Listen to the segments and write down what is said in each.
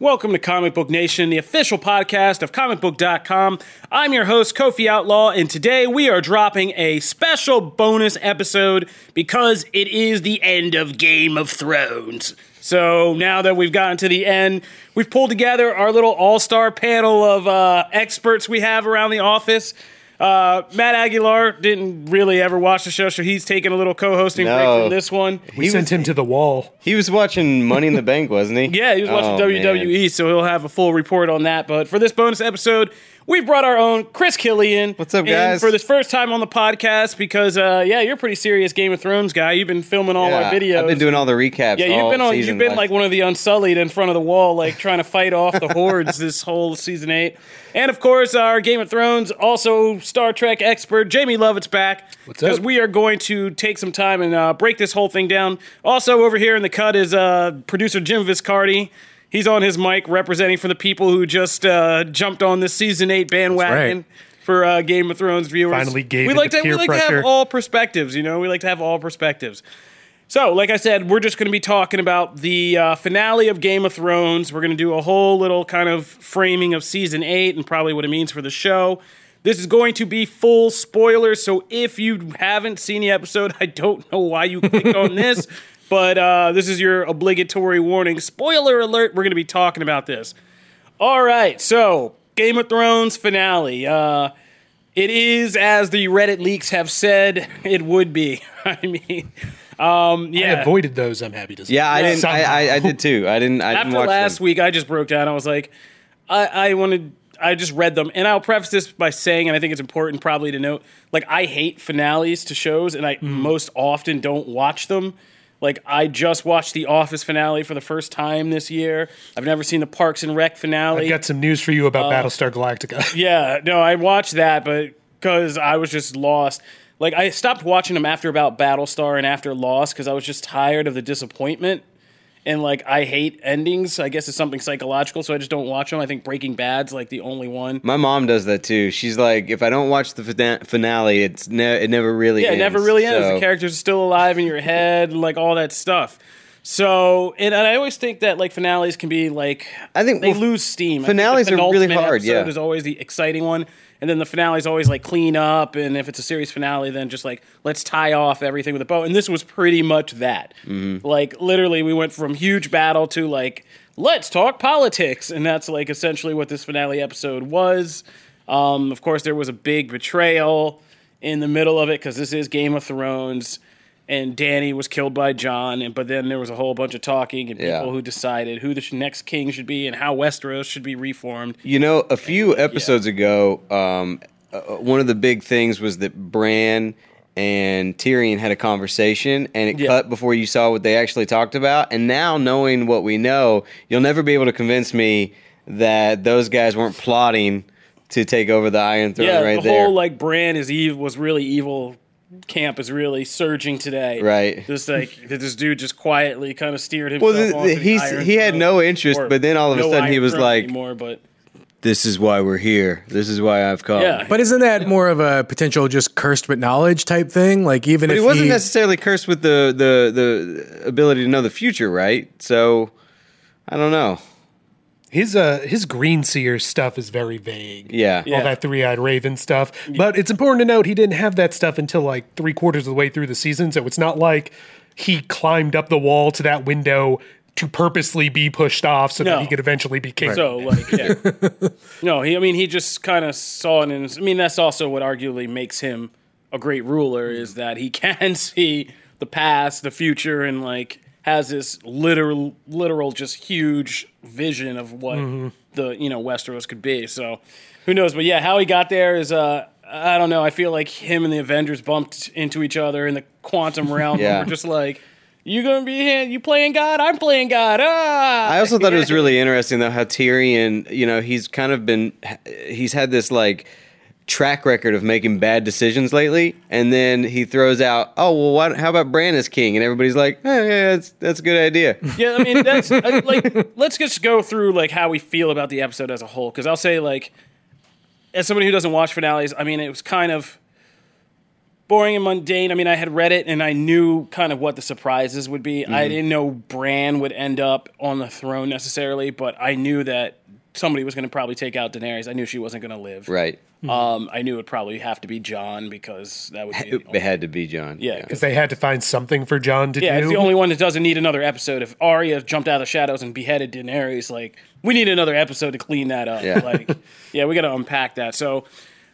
Welcome to Comic Book Nation, the official podcast of comicbook.com. I'm your host, Kofi Outlaw, and today we are dropping a special bonus episode because it is the end of Game of Thrones. So now that we've gotten to the end, we've pulled together our little all star panel of uh, experts we have around the office. Uh, Matt Aguilar didn't really ever watch the show, so he's taking a little co-hosting break from this one. We He sent was- him to the wall. He was watching Money in the Bank, wasn't he? Yeah, he was watching Oh, WWE, man. so he'll have a full report on that. But for this bonus episode, we brought our own Chris Killian. What's up, guys? For this first time on the podcast, because uh, yeah, you're a pretty serious Game of Thrones guy. You've been filming all Yeah, our videos. I've been doing all the recaps. yeah, you've all been on. You've been like one of the unsullied in front of the wall, like trying to fight off the hordes this whole season eight. And of course, our Game of Thrones, also Star Trek expert Jamie Lovett's back. What's Because we are going to take some time and uh, break this whole thing down. Also, over here in the cut is uh, producer Jim Viscardi. He's on his mic representing for the people who just uh, jumped on the season eight bandwagon right. for uh, Game of Thrones viewers. Finally gave we like to we like to have all perspectives. You know, we like to have all perspectives. So, like I said, we're just going to be talking about the uh, finale of Game of Thrones. We're going to do a whole little kind of framing of season eight and probably what it means for the show. This is going to be full spoilers, so if you haven't seen the episode, I don't know why you clicked on this, but uh, this is your obligatory warning. Spoiler alert, we're going to be talking about this. All right, so Game of Thrones finale. Uh, it is as the Reddit leaks have said it would be. I mean, um, I yeah. avoided those. I'm happy to say. Yeah, I didn't. I, I, I did too. I didn't. I didn't After watch last them. week, I just broke down. I was like, I, I wanted. I just read them, and I'll preface this by saying, and I think it's important probably to note, like I hate finales to shows, and I Mm-hmm. most often don't watch them. Like I just watched the Office finale for the first time this year. I've never seen the Parks and Rec finale. I've got some news for you about uh, Battlestar Galactica. Yeah, no, I watched that, but because I was just lost. Like I stopped watching them after about Battlestar and after Lost because I was just tired of the disappointment. And like I hate endings. I guess it's something psychological, so I just don't watch them. I think Breaking Bad's like the only one. My mom does that too. She's like, if I don't watch the fina- finale, it's ne- it never really. Yeah, it ends. never really ends. So- The characters are still alive in your head, like all that stuff. So, and, and I always think that like finales can be like I think they well, lose steam. I think the finales are really hard, yeah. is always the exciting one, and then the finale is always like clean up. And if it's a series finale, then just like let's tie off everything with a bow. And this was pretty much that. Mm-hmm. Like literally, we went from huge battle to like let's talk politics, and that's like essentially what this finale episode was. Um, of course, there was a big betrayal in the middle of it because this is Game of Thrones, and Dany was killed by Jon. And but then there was a whole bunch of talking and Yeah. people who decided who the next king should be and how Westeros should be reformed. You know, a few episodes ago, um, uh, one of the big things was that Bran and Tyrion had a conversation, and it Yeah. cut before you saw what they actually talked about. And now, knowing what we know, you'll never be able to convince me that those guys weren't plotting to take over the Iron Throne yeah, right the there. whole like Bran is evil was really evil. Camp is really surging today. Right. Just like that this dude just quietly kind of steered well, himself. the, onto the, the he's Iron he had no interest, but then all of a no sudden he was like, anymore, but "This is why we're here. This is why I've come." yeah. But isn't that more of a potential just cursed with knowledge type thing? Like even But if he wasn't he, necessarily cursed with the, the the ability to know the future, right? So I don't know. His uh his green seer stuff is very vague. Yeah. Yeah. All that three eyed raven stuff. But it's important to note he didn't have that stuff until like three quarters of the way through the season. So it's not like he climbed up the wall to that window to purposely be pushed off so No. that he could eventually be king. So like, yeah. no, he. I mean, he just kind of saw it, and I mean, that's also what arguably makes him a great ruler is that he can see the past, the future, and like has this literal, literal, just huge vision of what the you know Westeros could be. So who knows? But yeah, how he got there is uh. I don't know. I feel like him and the Avengers bumped into each other in the quantum realm. Yeah. We're just like, you gonna be here? You playing God? I'm playing God. Ah! I also thought it was really interesting though how Tyrion, you know, he's kind of been he's had this like track record of making bad decisions lately, and then he throws out, "Oh well, why, how about Bran as king?" And everybody's like, "Yeah, that's that's a good idea." Yeah, I mean that's I- like let's just go through like how we feel about the episode as a whole because I'll say like as somebody who doesn't watch finales, I mean it was kind of boring and mundane. I mean, I had read it and I knew kind of what the surprises would be. I mm-hmm. didn't know Bran would end up on the throne necessarily, but I knew that somebody was going to probably take out Daenerys. I knew she wasn't going to live. Right. Um, I knew it would probably have to be Jon because that would be. It, it had to be Jon. Yeah, Because they had to find something for Jon to Yeah, do. it's the only one that doesn't need another episode. If Arya jumped out of the shadows and beheaded Daenerys, like we need another episode to clean that up. Yeah. Like, yeah, we got to unpack that. So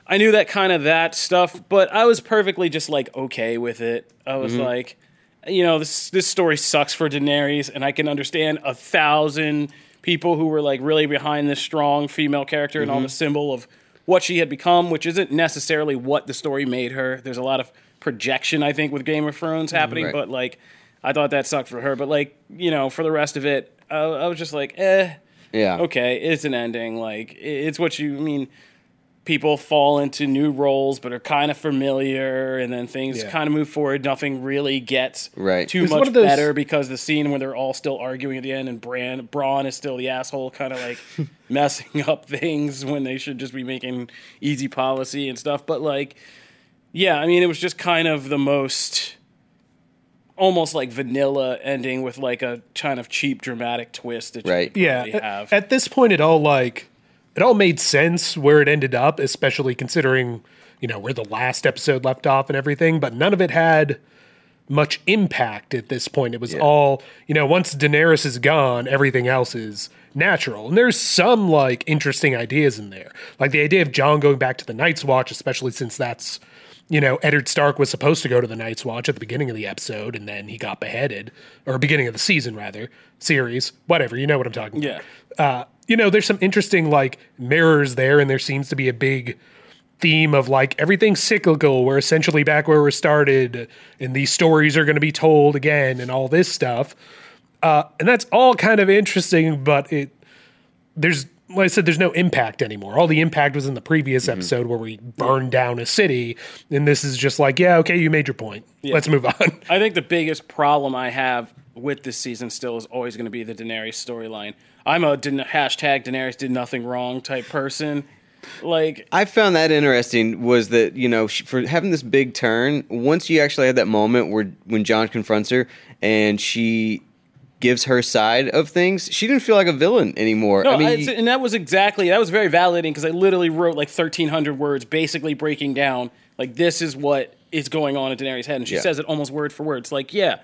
I knew that kind of that stuff, but I was perfectly just like okay with it. I was like, you know, this this story sucks for Daenerys, and I can understand a thousand people who were like really behind this strong female character and on the symbol of what she had become, which isn't necessarily what the story made her. There's a lot of projection, I think, with Game of Thrones happening, Right. but like, I thought that sucked for her. But like, you know, for the rest of it, I, I was just like, eh, Yeah. okay, it's an ending. Like, it's what you I mean. People fall into new roles, but are kind of familiar, and then things Yeah. kind of move forward. Nothing really gets Right. too It's much those- better because the scene where they're all still arguing at the end, and Bran Bronn is still the asshole, kind of like messing up things when they should just be making easy policy and stuff. But like, yeah, I mean, it was just kind of the most almost like vanilla ending with like a kind of cheap dramatic twist that you Right. yeah. probably have. At this point, it all like it all made sense where it ended up, especially considering you know where the last episode left off and everything. But none of it had much impact at this point. It was all you know. Once Daenerys is gone, everything else is natural. And there's some like interesting ideas in there, like the idea of Jon going back to the Night's Watch, especially since that's you know, Eddard Stark was supposed to go to the Night's Watch at the beginning of the episode, and then he got beheaded, or beginning of the season rather, series, whatever. You know what I'm talking Yeah. about. Uh, you know, there's some interesting like mirrors there, and there seems to be a big theme of like everything's cyclical. We're essentially back where we started, and these stories are going to be told again, and all this stuff. Uh, and that's all kind of interesting, but it there's like I said, there's no impact anymore. All the impact was in the previous episode where we burned down a city, and this is just like, yeah, okay, you made your point. Let's move on. I think the biggest problem I have with this season still is always going to be the Daenerys storyline. I'm a Dan- hashtag Daenerys did nothing wrong type person. Like, I found that interesting was that you know for having this big turn. Once you actually had that moment where when Jon confronts her and she gives her side of things, she didn't feel like a villain anymore. no, I mean, I- and that was exactly that was very validating because I literally wrote like 1,300 words, basically breaking down like this is what is going on in Daenerys' head, and she Yeah. says it almost word for word. It's like, yeah,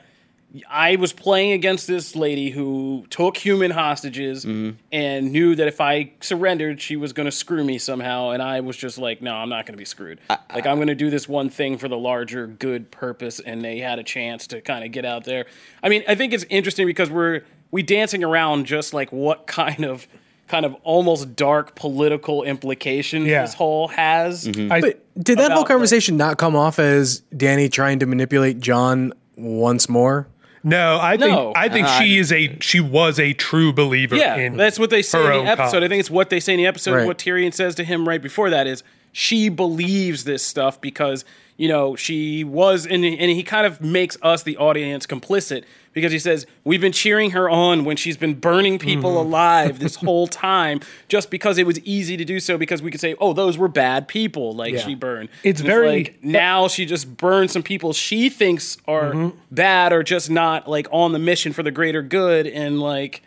I was playing against this lady who took human hostages Mm-hmm. and knew that if I surrendered, she was going to screw me somehow. And I was just like, no, I'm not going to be screwed. like, I'm going to do this one thing for the larger good purpose. And they had a chance to kind of get out there. I mean, I think it's interesting because we're we dancing around just like what kind of kind of almost dark political implications Yeah. this whole has. I, But did that whole About, conversation not come off as Dany trying to manipulate Jon once more? No, I think No. I think she uh, is a she was a true believer. Yeah, in that's what they say in the episode. cause. I think it's what they say in the episode. Right. What Tyrion says to him right before that is she believes this stuff because you know she was, and, and he kind of makes us the audience complicit because he says we've been cheering her on when she's been burning people Mm-hmm. alive this whole time just because it was easy to do so because we could say oh those were bad people like Yeah. she burned. It's And very- like now she just burned some people she thinks are Mm-hmm. bad or just not like on the mission for the greater good and like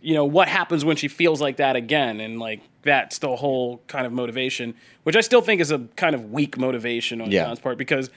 you know what happens when she feels like that again and like that's the whole kind of motivation which i still think is a kind of weak motivation on Yeah. jon's part because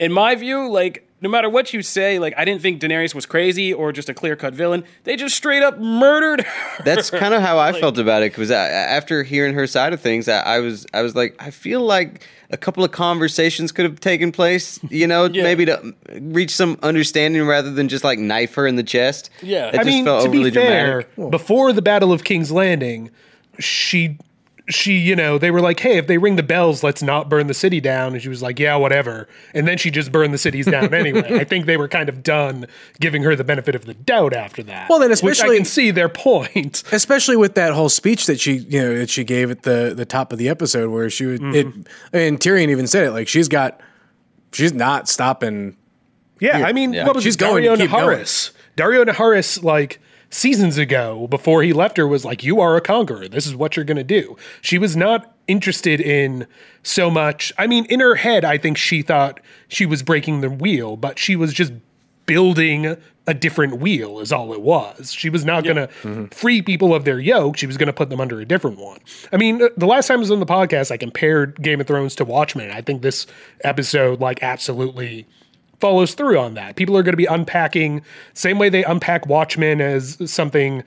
in my view like no matter what you say like i didn't think daenerys was crazy or just a clear-cut villain they just straight up murdered her That's kind of how I felt about it because after hearing her side of things, I, I was I was like, I feel like a couple of conversations could have taken place, you know, Yeah. maybe to um, reach some understanding rather than just like knife her in the chest. Yeah. it I just mean, felt to overly be fair, dramatic. before the Battle of King's Landing, she she you know they were like, hey, if they ring the bells, let's not burn the city down, and she was like, yeah, whatever, and then she just burned the cities down anyway. I think they were kind of done giving her the benefit of the doubt after that. Well, then which I especially- can see their point. especially with that whole speech that she you know that she gave at the the top of the episode where she would it mm-hmm. I mean Tyrion even said it like she's got she's not stopping Yeah, I mean, Yeah. what was She's it, going to Daario keep going. Naharis? Daario Naharis, like seasons ago before he left her was like, You are a conqueror. This is what you're going to do. She was not interested in so much. I mean, in her head, I think she thought she was breaking the wheel, but she was just building a different wheel is all it was. She was not going to mm-hmm. free people of their yoke. She was going to put them under a different one. I mean, uh, the last time I was on the podcast, I compared Game of Thrones to Watchmen. I think this episode, like, absolutely follows through on that. People are going to be unpacking same way they unpack Watchmen as something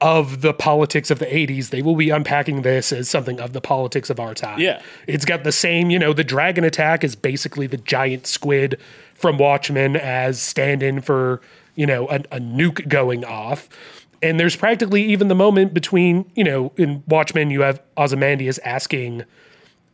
of the politics of the 80s. They will be unpacking this as something of the politics of our time. Yeah. It's got the same, you know, the dragon attack is basically the giant squid from Watchmen as stand in for, you know, a, a nuke going off. And there's practically even the moment between, you know, in Watchmen, you have Ozymandias asking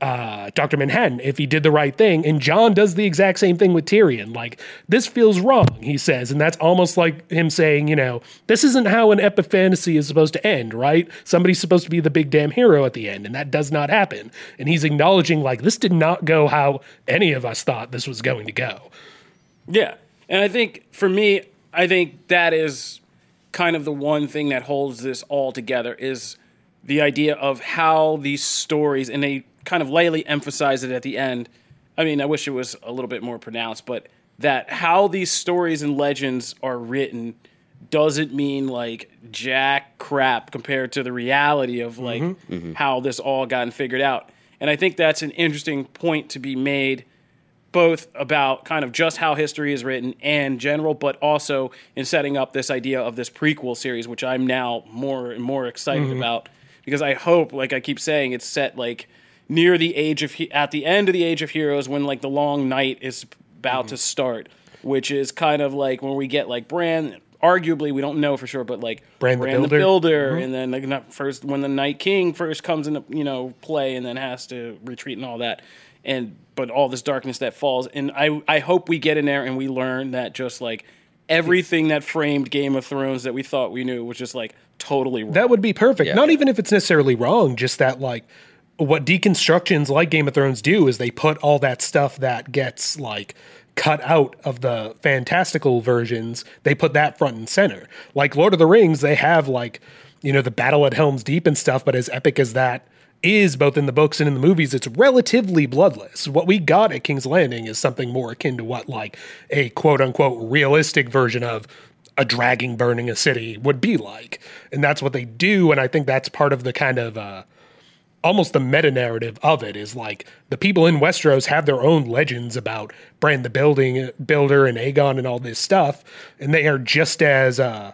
uh, Dr. Manhattan if he did the right thing. And Jon does the exact same thing with Tyrion. Like, this feels wrong, he says. And that's almost like him saying, you know, this isn't how an epic fantasy is supposed to end, right? Somebody's supposed to be the big damn hero at the end, and that does not happen. And he's acknowledging, like, this did not go how any of us thought this was going to go. Yeah. And I think for me, I think that is kind of the one thing that holds this all together is the idea of how these stories and they kind of lightly emphasize it at the end. I mean, I wish it was a little bit more pronounced, but that how these stories and legends are written doesn't mean like jack crap compared to the reality of like mm-hmm. Mm-hmm. how this all gotten figured out. And I think that's an interesting point to be made both about kind of just how history is written and general, but also in setting up this idea of this prequel series, which I'm now more and more excited mm-hmm. about because I hope, like I keep saying, it's set like near the age of he- at the end of the age of heroes when like the long night is about to start, which is kind of like when we get like Bran. Arguably, we don't know for sure, but like Bran the Builder. Builder, mm-hmm. and then like not first when the Night King first comes into you know play, and then has to retreat and all that, and but all this darkness that falls, and I I hope we get in there and we learn that just like everything that framed Game of Thrones that we thought we knew was just like totally wrong. That would be perfect. Yeah. Not even if it's necessarily wrong, just that like what deconstructions like Game of Thrones do is they put all that stuff that gets like cut out of the fantastical versions, they put that front and center. Like Lord of the Rings, they have like, you know, the battle at Helm's Deep and stuff, but as epic as that is both in the books and in the movies, it's relatively bloodless. What we got at King's Landing is something more akin to what like a quote unquote realistic version of a dragging burning a city would be like. And that's what they do. And I think that's part of the kind of uh, almost the meta narrative of it is like the people in Westeros have their own legends about Bran the building builder and Aegon and all this stuff. And they are just as uh,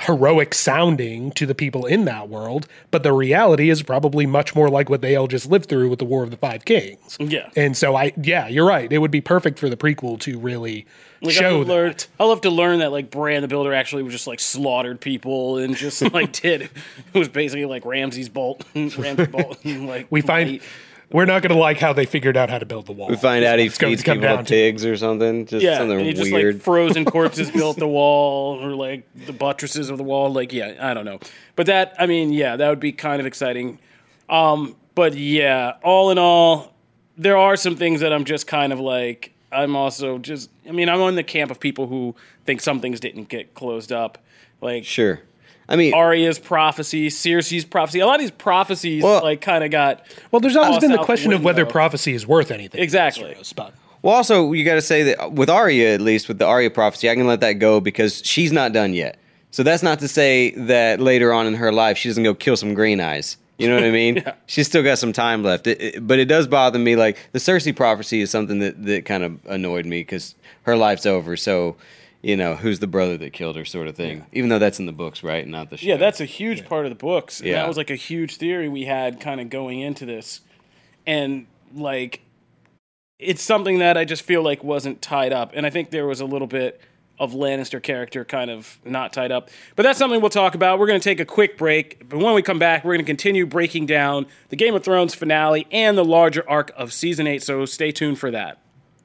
heroic sounding to the people in that world. But the reality is probably much more like what they all just lived through with the War of the Five Kings. Yeah. And so I, yeah, you're right. It would be perfect for the prequel to really Like, I show learn, that. I love to learn that like Bran the Builder actually was just like slaughtered people and just like did it was basically like Ramsay's bolt, Ramsay bolt. like We find we're not going to like how they figured out how to build the wall. We find out he It's going feeds people down to to. pigs or something. Just yeah, something and he just weird. like frozen corpses built the wall or like the buttresses of the wall. Like yeah, I don't know, but that I mean yeah, that would be kind of exciting. Um, but yeah, all in all, there are some things that I'm just kind of like I'm also just I mean I'm on the camp of people who think some things didn't get closed up, like sure. I mean, Arya's prophecy, Cersei's prophecy. A lot of these prophecies Well- like kind of got Well, there's always been the out the question of whether prophecy is worth anything. Exactly. Well, also you got to say that uh, with Arya, at least with the Arya prophecy, I can let that go because she's not done yet. So that's not to say that later on in her life she doesn't go kill some green eyes. You know what I mean? She's still got some time left. It, it- but it does bother me. Like the Cersei prophecy is something that that kind of annoyed me because her life's over. So you know who's the brother that killed her, sort of thing. Even though that's in the books, right? Not the show. Yeah, that's a huge part of the books. And Yeah. that was like a huge theory we had kind of going into this. And like it's something that I just feel like wasn't tied up. And I think there was a little bit of Lannister character kind of not tied up. But that's something we'll talk about. We're going to take a quick break. But when we come back, we're going to continue breaking down the Game of Thrones finale and the larger arc of season 8. So stay tuned for that.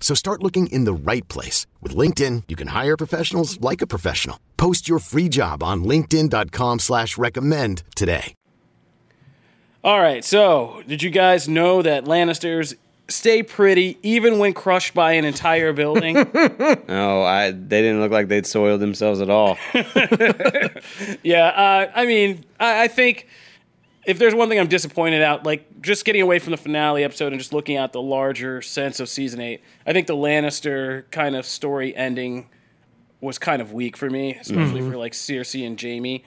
So start looking in the right place. With LinkedIn, you can hire professionals like a professional. Post your free job on linkedin.com slash recommend today. All right, so did you guys know that Lannisters stay pretty even when crushed by an entire building? No, I they didn't look like they'd soiled themselves at all. yeah, uh, I mean, I, I think if there's one thing I'm disappointed out, like just getting away from the finale episode and just looking at the larger sense of season eight, I think the Lannister kind of story ending was kind of weak for me, especially mm-hmm. for like Cersei and Jaime.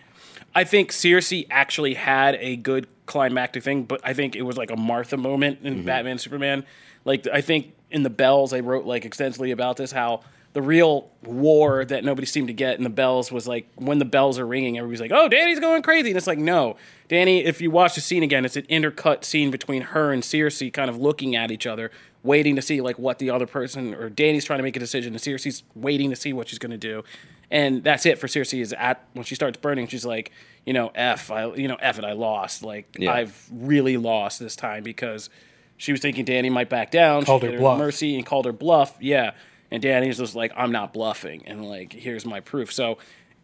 I think Cersei actually had a good climactic thing, but I think it was like a Martha moment in mm-hmm. Batman Superman. Like I think in the Bells, I wrote like extensively about this how the real war that nobody seemed to get in the Bells was like when the bells are ringing, everybody's like, "Oh, Dany's going crazy," and it's like, no, Dany. If you watch the scene again, it's an intercut scene between her and Cersei, kind of looking at each other, waiting to see like what the other person or Dany's trying to make a decision, and Cersei's waiting to see what she's going to do, and that's it for Cersei. Is at when she starts burning, she's like, you know, f, I, you know, f it, I lost. Like Yeah. I've really lost this time because she was thinking Dany might back down. Called she her did bluff. Mercy and called her bluff. Yeah. And Dany's just like, I'm not bluffing. And like, here's my proof. So,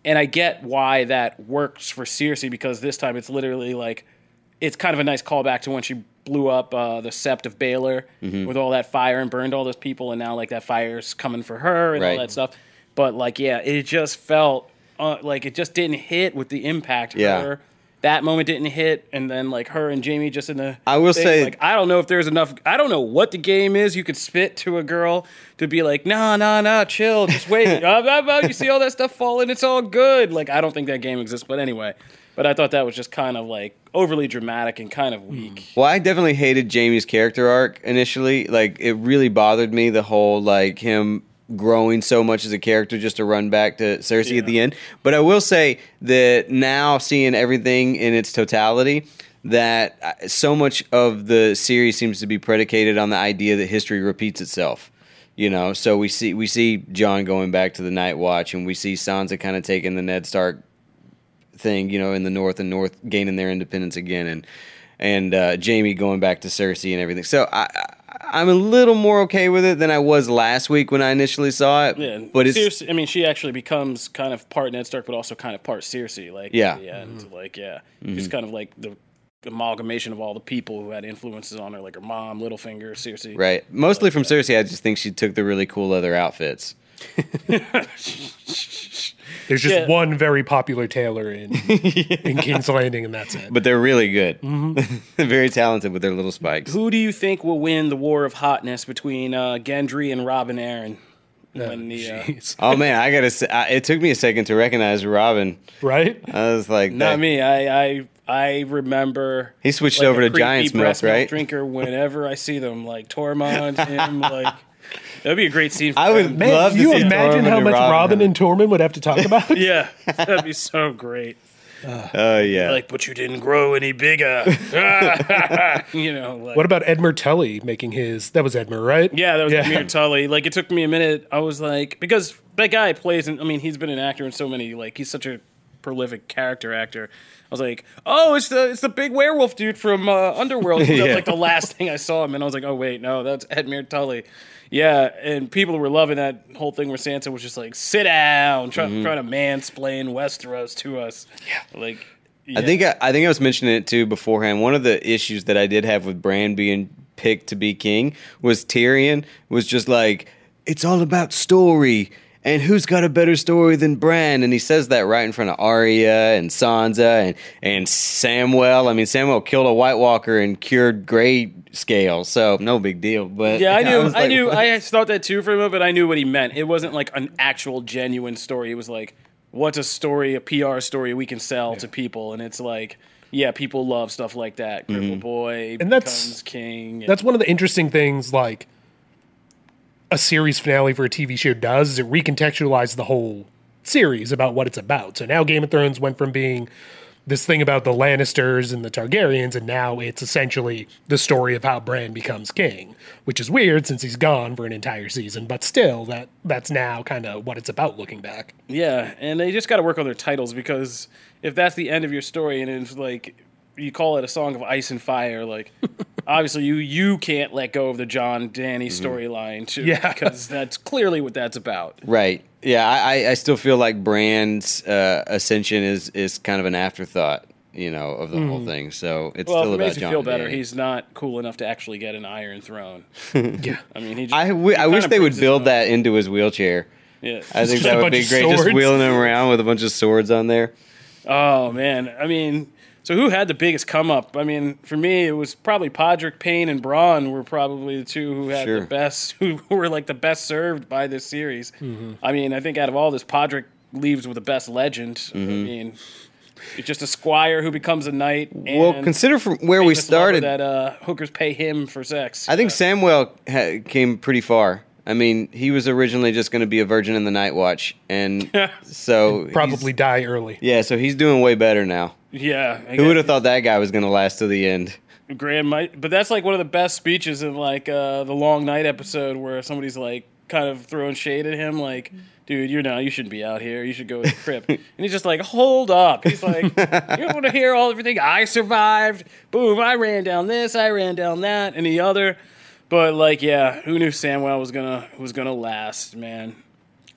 and I get why that works for Cersei because this time it's literally like, it's kind of a nice callback to when she blew up uh, the Sept of Baelor Mm-hmm. with all that fire and burned all those people. And now like that fire's coming for her and Right. all that stuff. But like, yeah, it just felt uh, like it just didn't hit with the impact. Yeah. Her. That moment didn't hit, and then like her and Jaime just in the. I will thing, say- like I don't know if there's enough. I don't know what the game is. You could spit to a girl to be like, nah, nah, nah, chill, just wait. You see all that stuff falling, it's all good. Like I don't think that game exists, but anyway. But I thought that was just kind of like overly dramatic and kind of weak. Hmm. Well, I definitely hated Jaime's character arc initially. Like, it really bothered me the whole like him growing so much as a character just to run back to Cersei at the end. But I will say that now seeing everything in its totality, that uh, so much of the series seems to be predicated on the idea that history repeats itself. You know, so we see we see Jon going back to the Night Watch, and we see Sansa kind of taking the Ned Stark thing, you know, in the North and North gaining their independence again, and and uh, Jaime going back to Cersei and everything. So I, I I'm a little more okay with it than I was last week when I initially saw it. Yeah, but it's Cersei, I mean, she actually becomes kind of part Ned Stark, but also kind of part Cersei. Like, Yeah. at the end, mm-hmm. like, yeah, mm-hmm. she's kind of like the amalgamation of all the people who had influences on her, like her mom, Littlefinger, Cersei. right. Mostly from Cersei, I just think she took the really cool leather outfits. There's just Yeah. one very popular tailor in in King's Landing, and that's it. But they're really good. they're very talented with their little spikes. Who do you think will win the war of hotness between uh, Gendry and Robin Arryn? When the, uh, Oh man, I gotta say, I, it took me a second to recognize Robin. right? I was like, not that- me. I I I remember. He switched like, over a to Giant's Milk, breast milk right? Drinker. Whenever I see them, like Tormund, him, like that'd be a great scene. For I would. Man, love to you see imagine Tormund how and much Robin, Robin and Tormund would have to talk about? Yeah, that'd be so great. Oh yeah. Like, but you didn't grow any bigger. you know, like, What about Edmure Tully making his? That was Edmure, right? yeah, that was Yeah. Edmure Tully. Like, it took me a minute. I was like, because that guy plays, in, I mean, he's been an actor in so many, like, he's such a prolific character actor. I was like, oh, it's the it's the big werewolf dude from uh, Underworld. That was like the last thing I saw him, and I was like, oh wait, no, that's Edmure Tully. Yeah, and people were loving that whole thing where Sansa was just like, sit down, try, Mm-hmm. trying to mansplain Westeros to us. Yeah, like. I think I, I think I was mentioning it too beforehand. One of the issues that I did have with Bran being picked to be king was Tyrion was just like it's all about story and who's got a better story than Bran and he says that right in front of Arya and Sansa and and Samwell. I mean Samwell killed a White Walker and cured Grey Scale, so no big deal. But Yeah, I knew. I, like, knew. what? I thought that too for a moment, but I knew what he meant. It wasn't like an actual genuine story. It was like, what's a story, a PR story we can sell to people, and it's like, yeah, people love stuff like that. Cripple Mm-hmm. boy And that's- becomes king. That's one of the interesting things, like a series finale for a TV show does, is it recontextualizes the whole series about what it's about. So now Game of Thrones went from being this thing about the Lannisters and the Targaryens, and now it's essentially the story of how Bran becomes king, which is weird since he's gone for an entire season. But still, that that's now kind of what it's about looking back. Yeah, and they just got to work on their titles because if that's the end of your story and it's like you call it a song of ice and fire. Like, obviously, you you can't let go of the Jon Dany storyline, too, Yeah. because that's clearly what that's about. Right. Yeah, I, I- I still feel like Bran's uh, ascension is is kind of an afterthought, you know, of the whole thing. So it's Well, still it about makes Jon. feel better, Dany. he's not cool enough to actually get an Iron Throne. Yeah. I mean, he. Just, I, w- I he wish they would build that into his wheelchair. Yeah. I think that would be great, just wheeling him around with a bunch of swords on there. Oh man, I mean, so who had the biggest come up? I mean, for me, it was probably Podrick Payne and Bronn were probably the two who had Sure. the best, who were like the best served by this series. I mean, I think out of all this, Podrick leaves with the best legend. I mean, it's just a squire who becomes a knight. And Well, consider from where we started. that uh, hookers pay him for sex. I think Uh, Samwell ha- came pretty far. I mean, he was originally just going to be a virgin in the Night Watch, and so he's- Probably die early. yeah. So he's doing way better now. Yeah. Who would have thought that guy was going to last to the end? Graham might, but that's like one of the best speeches in like uh, the Long Night episode where somebody's like kind of throwing shade at him, like, "Dude, you're not, you shouldn't be out here. You should go to the crypt." and he's just like, "Hold up!" He's like, "You don't want to hear all everything I survived. Boom, I ran down this, I ran down that, and the other." But like, yeah, who knew Samwell was gonna was gonna last, man?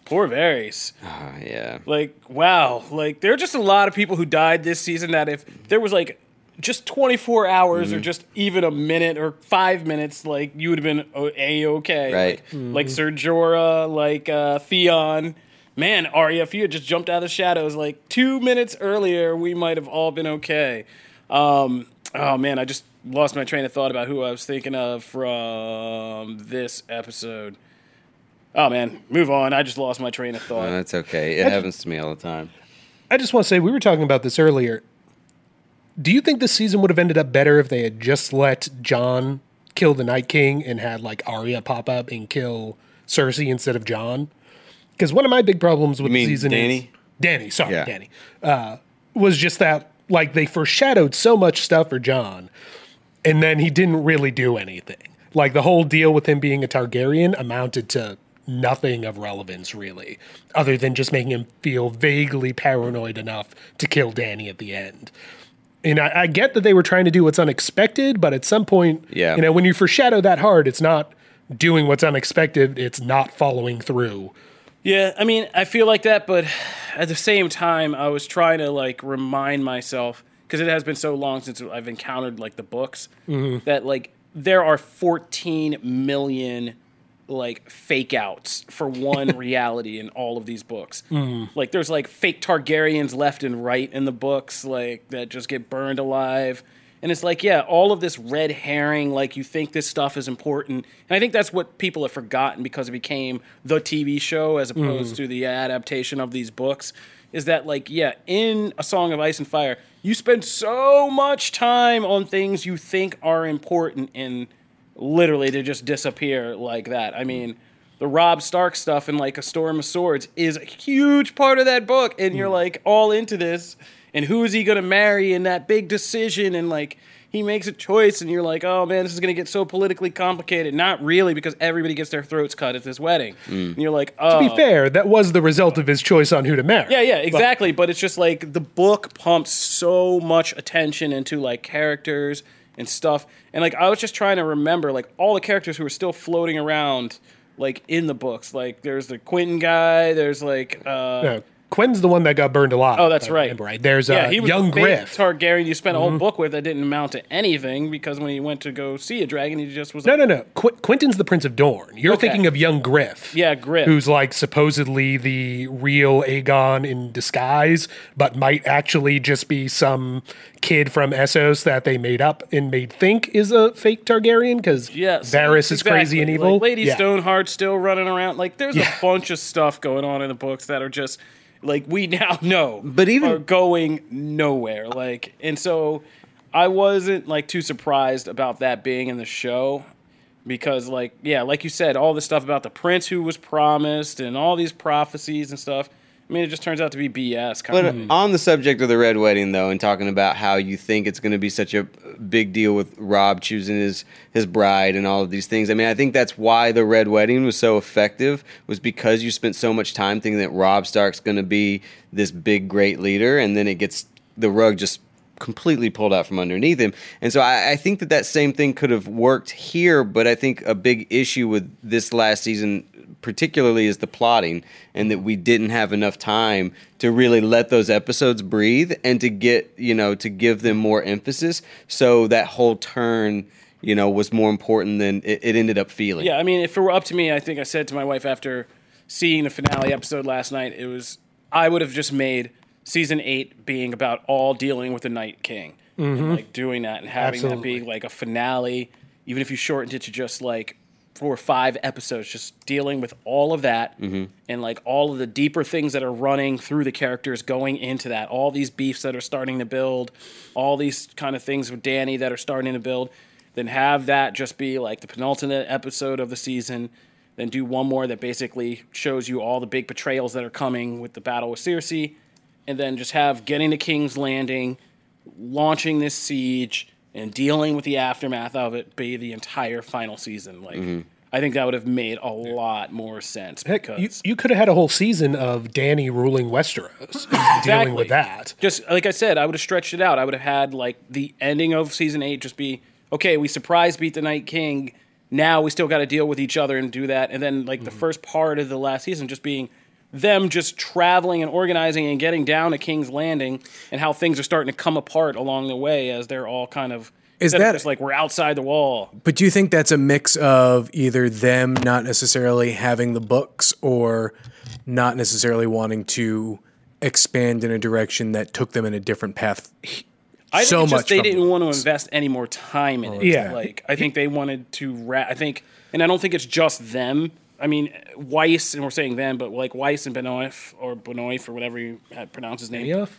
Poor Varys. Oh, yeah. Like, wow. Like, there are just a lot of people who died this season that if there was like just 24 hours Mm-hmm. or just even a minute or five minutes, like, you would have been a okay. Right. Like, like Ser Jorah, like uh, Theon. Man, Arya, if you had just jumped out of the shadows like two minutes earlier, we might have all been okay. Um, oh, man, I just lost my train of thought about who I was thinking of from this episode. Oh, man, move on. I just lost my train of thought. Oh, that's okay. It happens to me all the time. I just want to say we were talking about this earlier. Do you think this season would have ended up better if they had just let Jon kill the Night King and had like Arya pop up and kill Cersei instead of Jon? Because one of my big problems with mean the season Dany? is Dany. Sorry, Yeah. Dany. Uh, was just that like they foreshadowed so much stuff for Jon, and then he didn't really do anything. Like the whole deal with him being a Targaryen amounted to nothing of relevance, really, other than just making him feel vaguely paranoid enough to kill Dany at the end. And I, I get that they were trying to do what's unexpected, but at some point, Yeah. you know, when you foreshadow that hard, it's not doing what's unexpected; it's not following through. Yeah, I mean, I feel like that, but at the same time, I was trying to like remind myself because it has been so long since I've encountered like the books mm-hmm. that like there are 14 million like fake outs for one reality in all of these books. Mm-hmm. Like there's like fake Targaryens left and right in the books like that just get burned alive. And it's like, yeah, all of this red herring, like you think this stuff is important. And I think that's what people have forgotten because it became the TV show as opposed mm. to the adaptation of these books. Is that, like, yeah, in A Song of Ice and Fire, you spend so much time on things you think are important and literally to just disappear like that. I mean, the Robb Stark stuff in like A Storm of Swords is a huge part of that book, and you're hmm. like all into this. And who is he going to marry in that big decision? And like he makes a choice, and you're like, oh man, this is going to get so politically complicated. Not really, because everybody gets their throats cut at this wedding. Hmm. And you're like, oh. To be oh. fair, that was the result of his choice on who to marry. Yeah, yeah, exactly. But, it's just like the book pumps so much attention into like characters and stuff. And like I was just trying to remember like all the characters who are still floating around like in the books. Like there's the Quentyn guy, there's like uh Yeah, Quinn's the one that got burned alive. Oh, that's right. remember Right. There's uh, yeah, he was young the Griff. Mm-hmm. Targaryen you spent a whole book with that didn't amount to anything because when he went to go see a dragon, he just was no, like, no, no. Qu- Quentyn's the Prince of Dorne. You're Okay. thinking of young Griff. Yeah, Griff. Who's like supposedly the real Aegon in disguise, but might actually just be some kid from Essos that they made up and made think is a fake Targaryen because Yes, Varys is crazy and evil. Like Lady Yeah. Stoneheart's still running around. Like there's Yeah. a bunch of stuff going on in the books that are just like we now know, But even- are going nowhere. Like, and so I wasn't like too surprised about that being in the show because, like, yeah, like you said, all this stuff about the prince who was promised and all these prophecies and stuff. I mean, it just turns out to be BS. Kind But of. uh, on the subject of the red wedding, though, and talking about how you think it's going to be such a big deal with Robb choosing his his bride and all of these things, I mean, I think that's why the red wedding was so effective was because you spent so much time thinking that Robb Stark's going to be this big, great leader, and then it gets the rug just completely pulled out from underneath him. And so I, I think that that same thing could have worked here, but I think a big issue with this last season particularly is the plotting and that we didn't have enough time to really let those episodes breathe and to get you know to give them more emphasis. So that whole turn you know was more important than it, it ended up feeling. Yeah, I mean, if it were up to me, I think I said to my wife after seeing the finale episode last night, it was I would have just made season eight being about all dealing with the Night King, and mm-hmm. like doing that and having Absolutely. that be like a finale, even if you shortened it to just like four or five episodes, just dealing with all of that mm-hmm. and like all of the deeper things that are running through the characters going into that, all these beefs that are starting to build, all these kind of things with Dany that are starting to build. Then have that just be like the penultimate episode of the season. Then do one more that basically shows you all the big betrayals that are coming with the battle with Cersei, and then just have getting to King's Landing, launching this siege, and dealing with the aftermath of it be the entire final season. Like, I think that would have made a lot more sense Heck, because you, you could have had a whole season of Dany ruling Westeros, dealing with that. Just like I said, I would have stretched it out. I would have had like the ending of season eight just be okay. We surprise beat the Night King. Now we still got to deal with each other and do that. And then like the mm-hmm. first part of the last season just being them just traveling and organizing and getting down to King's Landing and how things are starting to come apart along the way as they're all kind of Is that- just like we're outside the wall? But do you think that's a mix of either them not necessarily having the books or not necessarily wanting to expand in a direction that took them in a different path? I so think it's just much they didn't the want to invest any more time in it. Yeah. like I think they wanted to. Ra- I think, and I don't think it's just them. I mean, Weiss, and we're saying them, but like Weiss and Benoif or Benoif or whatever you uh, pronounce his name. Benioff?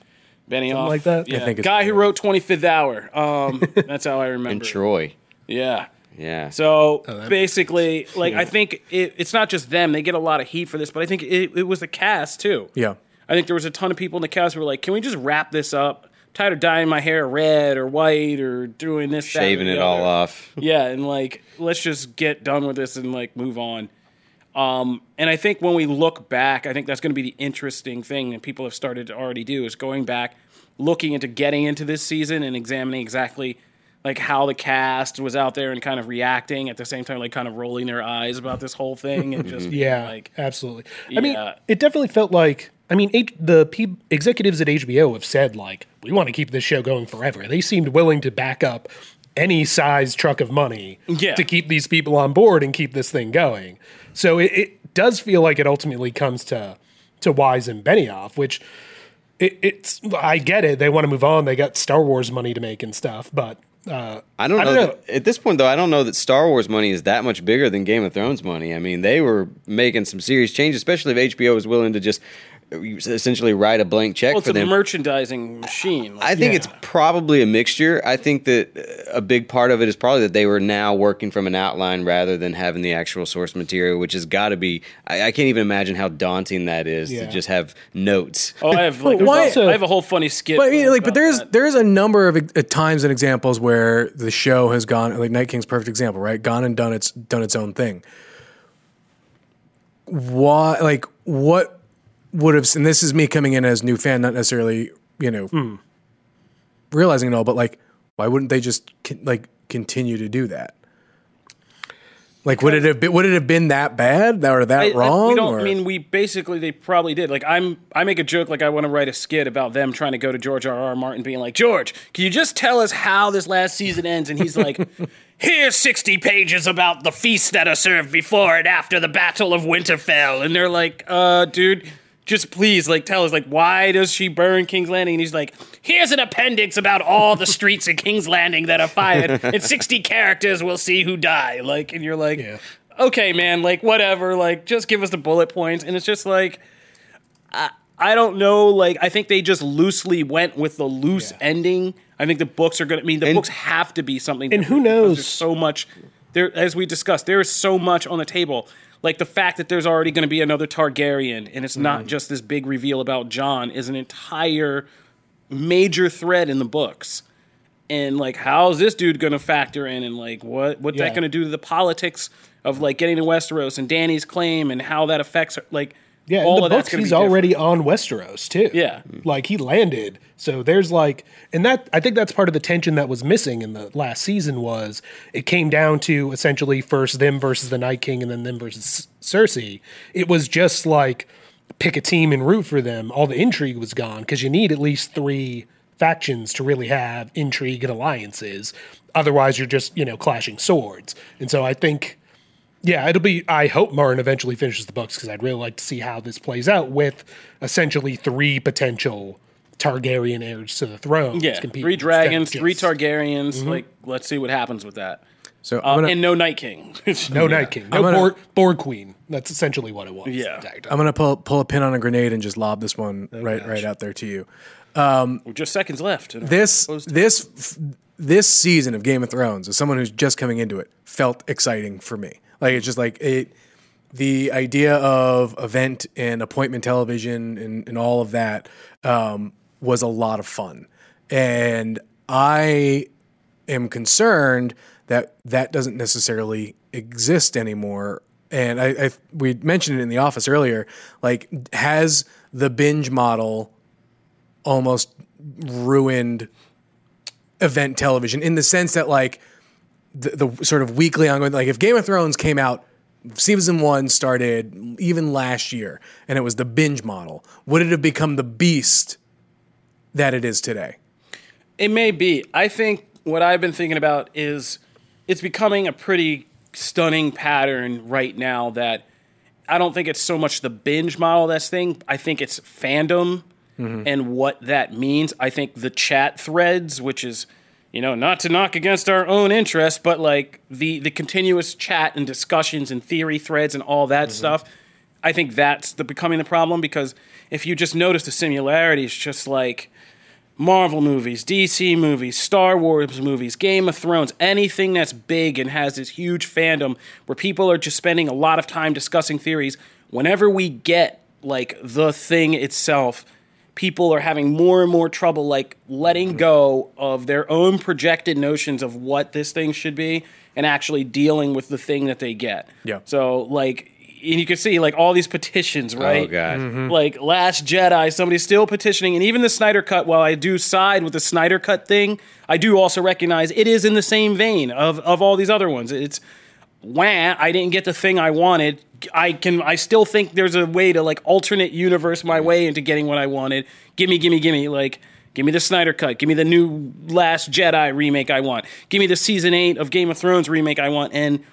Benioff, like that? Yeah, I think it's guy who wrote Twenty Fifth Hour. Um, that's how I remember. and. Troy Yeah. yeah So Oh, basically, like I think it, it's not just them; they get a lot of heat for this, but I think it, it was the cast too. Yeah. I think there was a ton of people in the cast who were like, "Can we just wrap this up? tired of dyeing my hair red or white or doing this, shaving and it the all off Yeah, and like let's just get done with this and like move on. Um, and I think when we look back, I think that's going to be the interesting thing that people have started to already do is going back, looking into getting into this season and examining exactly like how the cast was out there and kind of reacting at the same time, like kind of rolling their eyes about this whole thing and just Yeah, like absolutely. I mean, it definitely felt like. I mean, H- the P- executives at HBO have said like, we want to keep this show going forever. They seemed willing to back up any size truck of money Yeah. to keep these people on board and keep this thing going. So it, it does feel like it ultimately comes to to Weiss and Benioff, which it, it's. I get it. They want to move on. They got Star Wars money to make and stuff, but. Uh, I don't, I know, don't that- at this point though. I don't know that Star Wars money is that much bigger than Game of Thrones money. I mean, they were making some serious changes, especially if HBO was willing to just essentially write a blank check well, it's for a them. merchandising machine. Like, I think it's probably a mixture. I think that uh, a big part of it is probably that they were now working from an outline rather than having the actual source material, which has got to be. I, I can't even imagine how daunting that is Yeah. to just have notes. oh, I have like, Why- I have a whole funny skit. But I mean, like, but there's that. there's a number of uh, times and examples where the show has gone like Night King's perfect example, right? Gone and done its done its own thing. Why, like, what would have? And this is me coming in as new fan, not necessarily, you know, realizing it all, but like, why wouldn't they just con- like continue to do that? Like, would it have been would it have been that bad or that I- I- wrong? we don't. or- I mean, we basically they probably did. Like I'm, I make a joke like I want to write a skit about them trying to go to George R. R. Martin, being like, George, can you just tell us how this last season ends? And he's like, Here's 60 pages about the feasts that are served before and after the Battle of Winterfell. And they're like, uh, dude. Just please, like, tell us, like, why does she burn King's Landing? And he's like, here's an appendix about all the streets in King's Landing that are fired, and 60 characters we'll see who die. Like, and you're like, Yeah. okay, man, like whatever, like just give us the bullet points. And it's just like, I, I don't know, like I think they just loosely went with the loose ending. I think the books are gonna. I mean, the And- books have to be something. And who knows? There's so much. There, as we discussed, there is so much on the table. Like the fact that there's already going to be another Targaryen, and it's Mm. not just this big reveal about Jon, is an entire major thread in the books and like how's this dude gonna factor in and like what what's Yeah. that gonna do to the politics of like getting to Westeros and Dany's claim and how that affects her like Yeah, all in the books, he's different. already on Westeros too. Yeah. like he landed. So there's like, and that I think that's part of the tension that was missing in the last season was it came down to essentially first them versus the Night King and then them versus Cersei. It was just like pick a team and root for them. All the intrigue was gone because you need at least three factions to really have intrigue and alliances. Otherwise, you're just you know clashing swords. And so I think yeah, it'll be. I hope Martin eventually finishes the books because I'd really like to see how this plays out with essentially three potential Targaryen heirs to the throne. Yeah, three dragons, three just- Mm-hmm. Targaryens. Like, let's see what happens with that. So I'm gonna, and no Night King. No Night King, no I'm gonna- Borg, Borg Queen. That's essentially what it was. Yeah. I'm gonna pull pull a pin on a grenade and just lob this one right right out there to you. Just seconds left. This this this season of Game of Thrones, as someone who's just coming into it, felt exciting for me. Like it's just like it, the idea of event and appointment television and, and all of that um, was a lot of fun, and I am concerned that that doesn't necessarily exist anymore. And I, I we mentioned it in the office earlier. Like, has the binge model almost ruined event television in the sense that like the, the sort of weekly ongoing like if Game of Thrones came out season one started even last year and it was the binge model would it have become the beast that it is today It may be. I think what I've been thinking about is it's becoming a pretty stunning pattern right now that I don't think it's so much the binge model that's thing. I think it's fandom mm-hmm. and what that means. I think the chat threads, which is you know, not to knock against our own interests, but like the the continuous chat and discussions and theory threads and all that mm-hmm. stuff. I think that's the becoming the problem because if you just notice the similarities, just like Marvel movies, DC movies, Star Wars movies, Game of Thrones, anything that's big and has this huge fandom where people are just spending a lot of time discussing theories, whenever we get like the thing itself, people are having more and more trouble like letting go of their own projected notions of what this thing should be and actually dealing with the thing that they get. Yeah. So like and you can see like all these petitions, oh, right? Oh god. Mm-hmm. like Last Jedi, somebody's still petitioning, and even the Snyder Cut. While I do side with the Snyder Cut thing, I do also recognize it is in the same vein of of all these other ones. It's wah, I didn't get the thing I wanted. I can, I still think there's a way to like alternate universe my way into getting what I wanted. Gimme, gimme, gimme, like. Give me the Snyder Cut. Give me the new Last Jedi remake I want. Give me the season eight of Game of Thrones remake I want. And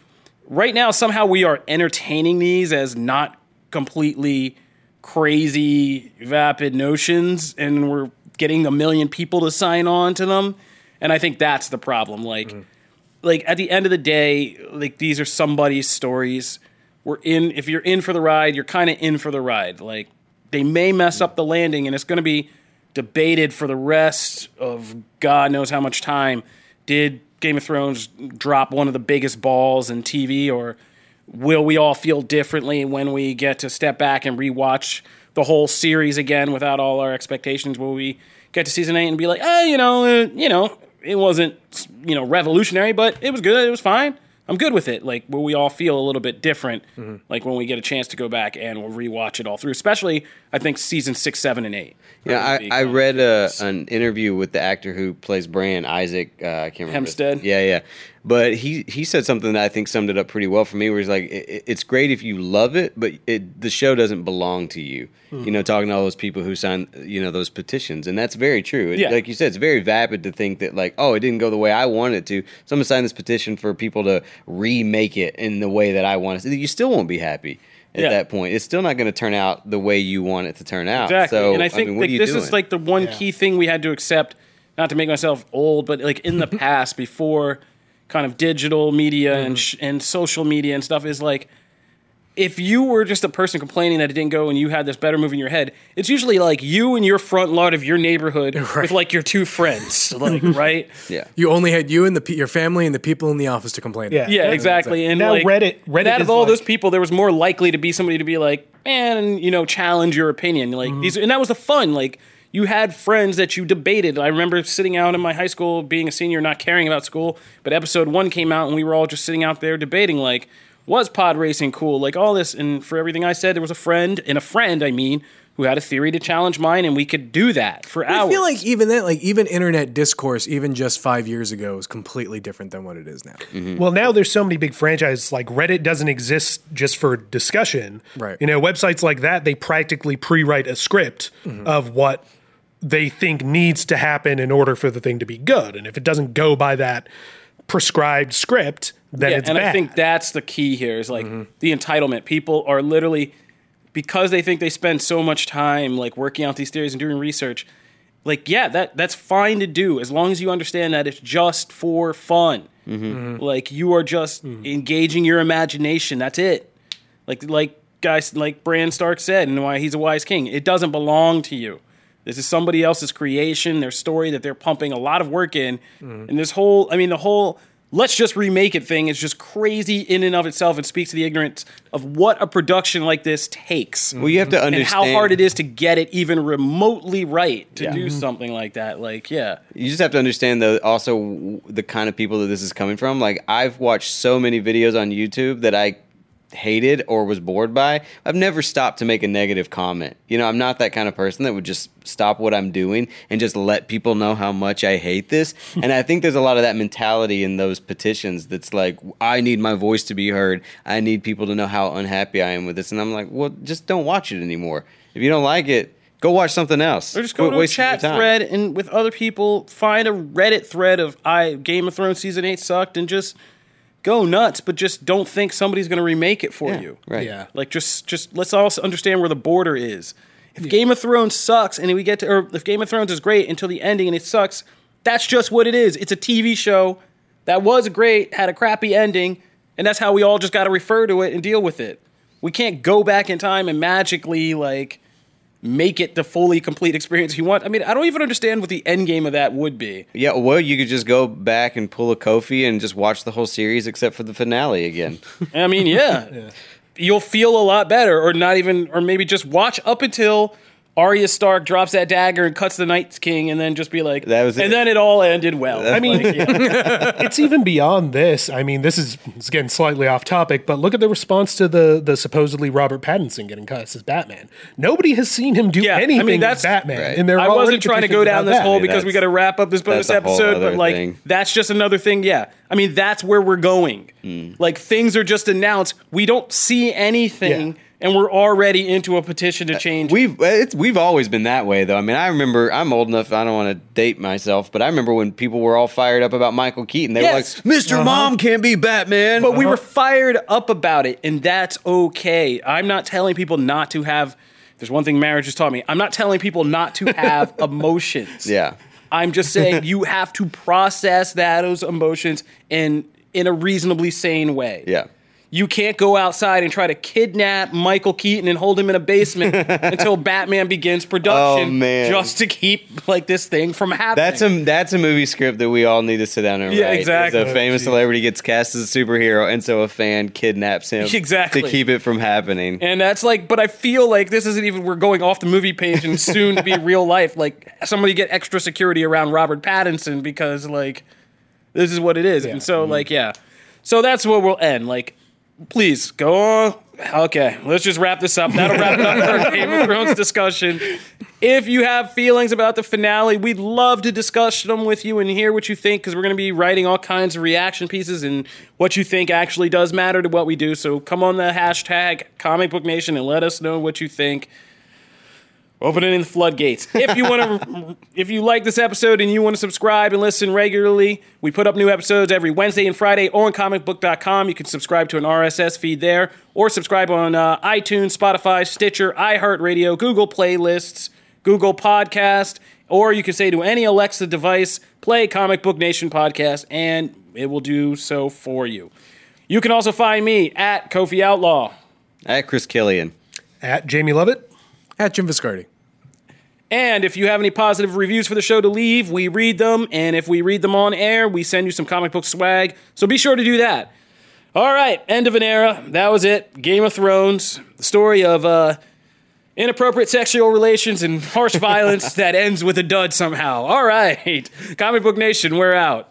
right now somehow we are entertaining these as not completely crazy vapid notions and we're getting a million people to sign on to them and i think that's the problem like mm-hmm. like at the end of the day like these are somebody's stories we're in if you're in for the ride you're kind of in for the ride. Like they may mess up the landing and it's going to be debated for the rest of god knows how much time. Did game of thrones drop one of the biggest balls in tv or will we all feel differently when we get to step back and rewatch the whole series again without all our expectations? Will we get to season 8 and be like oh you know uh, you know it wasn't you know revolutionary but it was good it was fine i'm good with it like will we all feel a little bit different like when we get a chance to go back and we'll rewatch it all through especially i think season 6 7 and 8 Yeah, I, I read a, an interview with the actor who plays Bran, Isaac. Uh, I can't remember. his- Hempstead? Yeah, yeah. But he he said something that I think summed it up pretty well for me. Where he's like, it, it- "It's great if you love it, but it, the show doesn't belong to you." Hmm. You know, talking to all those people who signed, you know, those petitions, and that's very true. It- Yeah. Like you said, it's very vapid to think that like, oh, it didn't go the way I wanted it to. Someone signed this petition for people to remake it in the way that I want it. You still won't be happy. At Yeah. that point, it's still not going to turn out the way you want it to turn out. Exactly. So, and I think mean, like, this doing? is like the one key thing we had to accept, not to make myself old, but like in the past before kind of digital media and mm-hmm. sh- and social media and stuff is like if you were just a person complaining that it didn't go and you had this better move in your head, it's usually like you and your front lot of your neighborhood with like your two friends, like right? yeah. you only had you and the your family and the people in the office to complain Yeah. about. Yeah, exactly. And Now like, Reddit- Reddit out of all like- those people, there was more likely to be somebody to be like, man, you know, challenge your opinion. Like Mm-hmm. these, and that was the fun. Like you had friends that you debated. I remember sitting out in my high school, being a senior, not caring about school. But episode one came out, and we were all just sitting out there debating, like. Was pod racing cool? Like all this, and for everything I said, there was a friend, and a friend, I mean, who had a theory to challenge mine, and we could do that for hours. I feel like even then, like even internet discourse, even just five years ago, is completely different than what it is now. Mm-hmm. Well, now there's so many big franchises. Like Reddit doesn't exist just for discussion. Right. You know, websites like that they practically pre-write a script mm-hmm. of what they think needs to happen in order for the thing to be good. And if it doesn't go by that prescribed script, yeah, it's and bad. I think that's the key here is like the entitlement. People are literally because they think they spend so much time like working out these theories and doing research. Like, yeah, that that's fine to do as long as you understand that it's just for fun. Mm-hmm. Like you are just mm-hmm. engaging your imagination. That's it. Like like guys like Bran Stark said, and why he's a wise king. It doesn't belong to you. This is somebody else's creation, their story that they're pumping a lot of work in. Mm-hmm. And this whole, I mean, the whole let's just remake it thing is just crazy in and of itself. It speaks to the ignorance of what a production like this takes. Well, you have to And understand how hard it is to get it even remotely right to Yeah. do mm-hmm. something like that. Like, yeah. You just have to understand though also the kind of people that this is coming from. Like I've watched so many videos on YouTube that I hated or was bored by. I've never stopped to make a negative comment. You know, I'm not that kind of person that would just stop what I'm doing and just let people know how much I hate this. and I think there's a lot of that mentality in those petitions that's like I need my voice to be heard. I need people to know how unhappy I am with this and I'm like, "Well, just don't watch it anymore. If you don't like it, go watch something else." Or just go Quit to a chat thread and with other people, find a Reddit thread of I Game of Thrones season eight sucked and just go nuts, but just don't think somebody's gonna remake it for Yeah, you. right. Yeah. Like just just let's all understand where the border is. If Game of Thrones sucks and we get to or if Game of Thrones is great until the ending and it sucks, that's just what it is. It's a TV show that was great, had a crappy ending, and that's how we all just gotta refer to it and deal with it. We can't go back in time and magically like make it the fully complete experience you want. I mean, I don't even understand what the end game of that would be. Yeah, well, you could just go back and pull a Kofi and just watch the whole series except for the finale again. I mean, yeah. You'll feel a lot better, or not even, or maybe just watch up until Arya Stark drops that dagger and cuts the Night King, and then just be like, That was and it. then it all ended well. I mean, Like, yeah. it's even beyond this. I mean, this is it's getting slightly off topic, but look at the response to the the supposedly Robert Pattinson getting cast as Batman. Nobody has seen him do Yeah, I anything mean, as Batman, Right. and there are I wasn't trying to go down this that. hole Yeah, because we got to wrap up this bonus that's a whole episode, but like thing. that's just another thing. Yeah, I mean that's where we're going. Hmm. Like things are just announced. We don't see anything, Yeah. And we're already into a petition to change. We've it's we've always been that way though. I mean, I remember I'm old enough. I don't want to date myself, but I remember when people were all fired up about Michael Keaton. They Yes. were like, "Mr. Uh-huh. Mom can't be Batman." But we uh-huh. were fired up about it, and that's okay. I'm not telling people not to have. There's one thing marriage has taught me. I'm not telling people not to have emotions. yeah, I'm just saying you have to process that those emotions in in a reasonably sane way. yeah. You can't go outside and try to kidnap Michael Keaton and hold him in a basement until Batman begins production Oh, man. just to keep like this thing from happening. That's a that's a movie script that we all need to sit down and Yeah, write. exactly. A famous celebrity gets cast as a superhero, and so a fan kidnaps him Exactly. to keep it from happening. And that's like, but I feel like this isn't even, we're going off the movie page and soon to be real life. Like, somebody get extra security around Robert Pattinson because, like, this is what it is. And so, mm-hmm. like, yeah. So that's where we'll end. Like, please go on. Okay, let's just wrap this up. That'll wrap up our Game of Thrones discussion. If you have feelings about the finale, we'd love to discuss them with you and hear what you think because we're going to be writing all kinds of reaction pieces and what you think actually does matter to what we do. So come on the hashtag Comic Book Nation and let us know what you think. Opening in the floodgates. If you want to, if you like this episode and you want to subscribe and listen regularly, we put up new episodes every Wednesday and Friday on comicbook.com. You can subscribe to an RSS feed there, or subscribe on uh, iTunes, Spotify, Stitcher, iHeartRadio, Google Playlists, Google Podcast, or you can say to any Alexa device, "Play Comic Book Nation podcast," and it will do so for you. You can also find me at Kofi Outlaw. At Chris Killian. At Jamie Lovett. At Jim Viscardi. And if you have any positive reviews for the show to leave, we read them. And if we read them on air, we send you some comic book swag. So be sure to do that. All right, end of an era. That was it. Game of Thrones, the story of uh, inappropriate sexual relations and harsh violence that ends with a dud somehow. All right, Comic Book Nation, we're out.